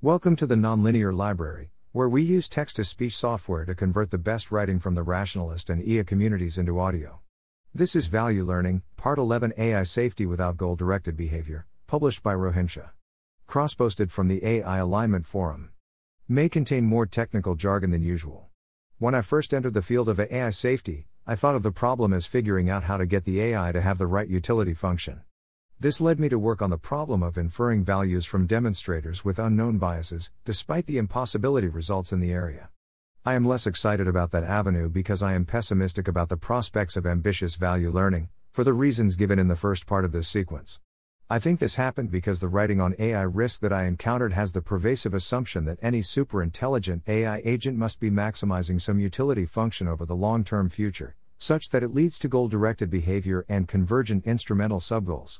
Welcome to the Nonlinear Library, where we use text to speech software to convert the best writing from the rationalist and EA communities into audio. This is Value Learning, Part 11 AI Safety Without Goal Directed Behavior, published by rohinmshah. Cross posted from the AI Alignment Forum. May contain more technical jargon than usual. When I first entered the field of AI safety, I thought of the problem as figuring out how to get the AI to have the right utility function. This led me to work on the problem of inferring values from demonstrators with unknown biases, despite the impossibility results in the area. I am less excited about that avenue because I am pessimistic about the prospects of ambitious value learning, for the reasons given in the first part of this sequence. I think this happened because the writing on AI risk that I encountered has the pervasive assumption that any super intelligent AI agent must be maximizing some utility function over the long term future, such that it leads to goal directed behavior and convergent instrumental subgoals.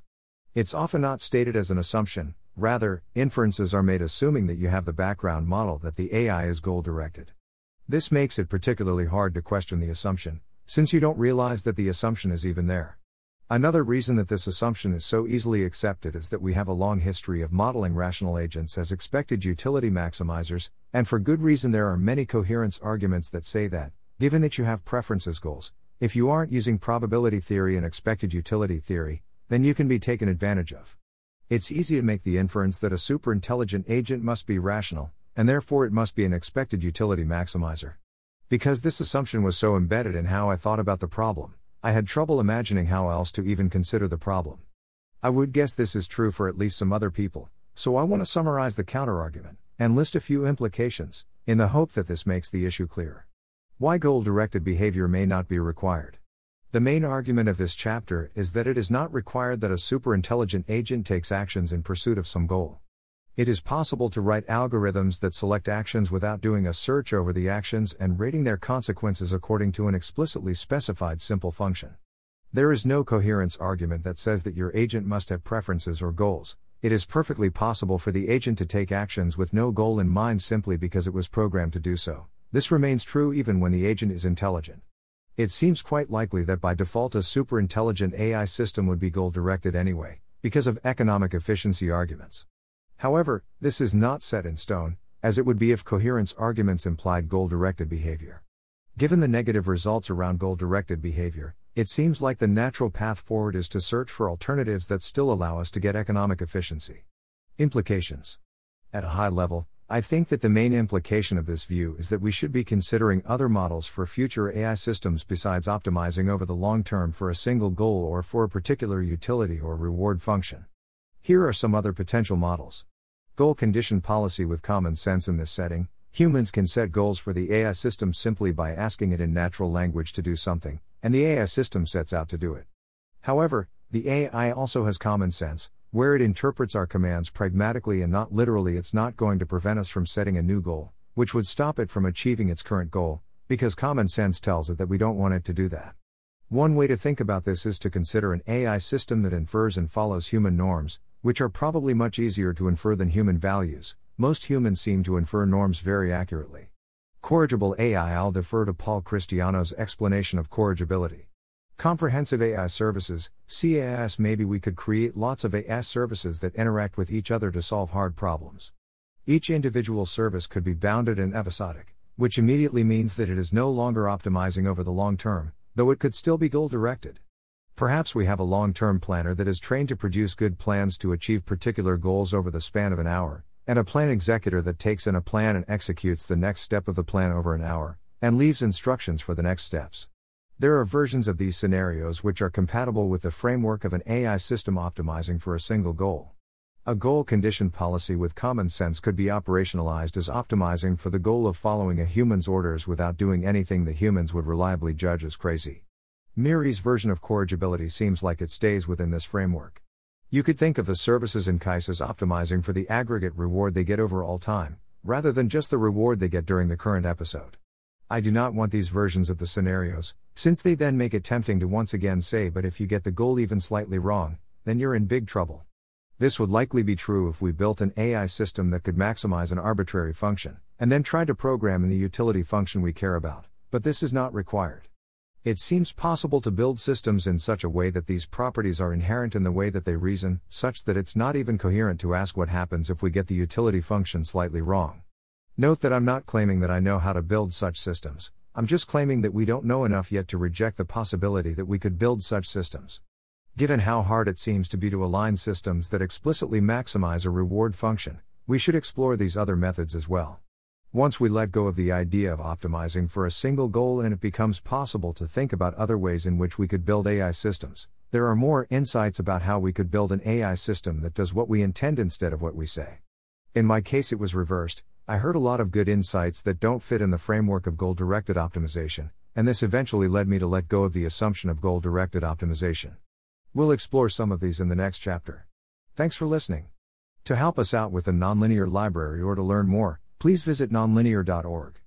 It's often not stated as an assumption, rather, inferences are made assuming that you have the background model that the AI is goal directed. This makes it particularly hard to question the assumption, since you don't realize that the assumption is even there. Another reason that this assumption is so easily accepted is that we have a long history of modeling rational agents as expected utility maximizers, and for good reason there are many coherence arguments that say that, given that you have preferences goals, if you aren't using probability theory and expected utility theory, then you can be taken advantage of. It's easy to make the inference that a superintelligent agent must be rational, and therefore it must be an expected utility maximizer. Because this assumption was so embedded in how I thought about the problem, I had trouble imagining how else to even consider the problem. I would guess this is true for at least some other people, so I want to summarize the counterargument and list a few implications, in the hope that this makes the issue clear. Why goal directed behavior may not be required. The main argument of this chapter is that it is not required that a superintelligent agent takes actions in pursuit of some goal. It is possible to write algorithms that select actions without doing a search over the actions and rating their consequences according to an explicitly specified simple function. There is no coherence argument that says that your agent must have preferences or goals. It is perfectly possible for the agent to take actions with no goal in mind simply because it was programmed to do so. This remains true even when the agent is intelligent. It seems quite likely that by default a superintelligent AI system would be goal directed anyway, because of economic efficiency arguments. However, this is not set in stone, as it would be if coherence arguments implied goal directed behavior. Given the negative results around goal directed behavior, it seems like the natural path forward is to search for alternatives that still allow us to get economic efficiency. Implications At a high level, I think that the main implication of this view is that we should be considering other models for future AI systems besides optimizing over the long term for a single goal or for a particular utility or reward function. Here are some other potential models. Goal condition policy with common sense in this setting. Humans can set goals for the AI system simply by asking it in natural language to do something, and the AI system sets out to do it. However, the AI also has common sense, where it interprets our commands pragmatically and not literally, it's not going to prevent us from setting a new goal, which would stop it from achieving its current goal, because common sense tells it that we don't want it to do that. One way to think about this is to consider an AI system that infers and follows human norms, which are probably much easier to infer than human values. Most humans seem to infer norms very accurately. Corrigible AI I'll defer to Paul Christiano's explanation of corrigibility. Comprehensive AI services, CAIS maybe we could create lots of AI services that interact with each other to solve hard problems. Each individual service could be bounded and episodic, which immediately means that it is no longer optimizing over the long term, though it could still be goal directed. Perhaps we have a long term planner that is trained to produce good plans to achieve particular goals over the span of an hour, and a plan executor that takes in a plan and executes the next step of the plan over an hour, and leaves instructions for the next steps. There are versions of these scenarios which are compatible with the framework of an AI system optimizing for a single goal. A goal conditioned policy with common sense could be operationalized as optimizing for the goal of following a human's orders without doing anything that humans would reliably judge as crazy. MIRI's version of corrigibility seems like it stays within this framework. You could think of the services in CAIS as optimizing for the aggregate reward they get over all time, rather than just the reward they get during the current episode. I do not want these versions of the scenarios, since they then make it tempting to once again say, but if you get the goal even slightly wrong, then you're in big trouble. This would likely be true if we built an AI system that could maximize an arbitrary function, and then tried to program in the utility function we care about, but this is not required. It seems possible to build systems in such a way that these properties are inherent in the way that they reason, such that it's not even coherent to ask what happens if we get the utility function slightly wrong. Note that I'm not claiming that I know how to build such systems, I'm just claiming that we don't know enough yet to reject the possibility that we could build such systems. Given how hard it seems to be to align systems that explicitly maximize a reward function, we should explore these other methods as well. Once we let go of the idea of optimizing for a single goal and it becomes possible to think about other ways in which we could build AI systems, there are more insights about how we could build an AI system that does what we intend instead of what we say. In my case, it was reversed. I heard a lot of good insights that don't fit in the framework of goal directed optimization, and this eventually led me to let go of the assumption of goal directed optimization. We'll explore some of these in the next chapter. Thanks for listening. To help us out with the nonlinear library or to learn more, please visit nonlinear.org.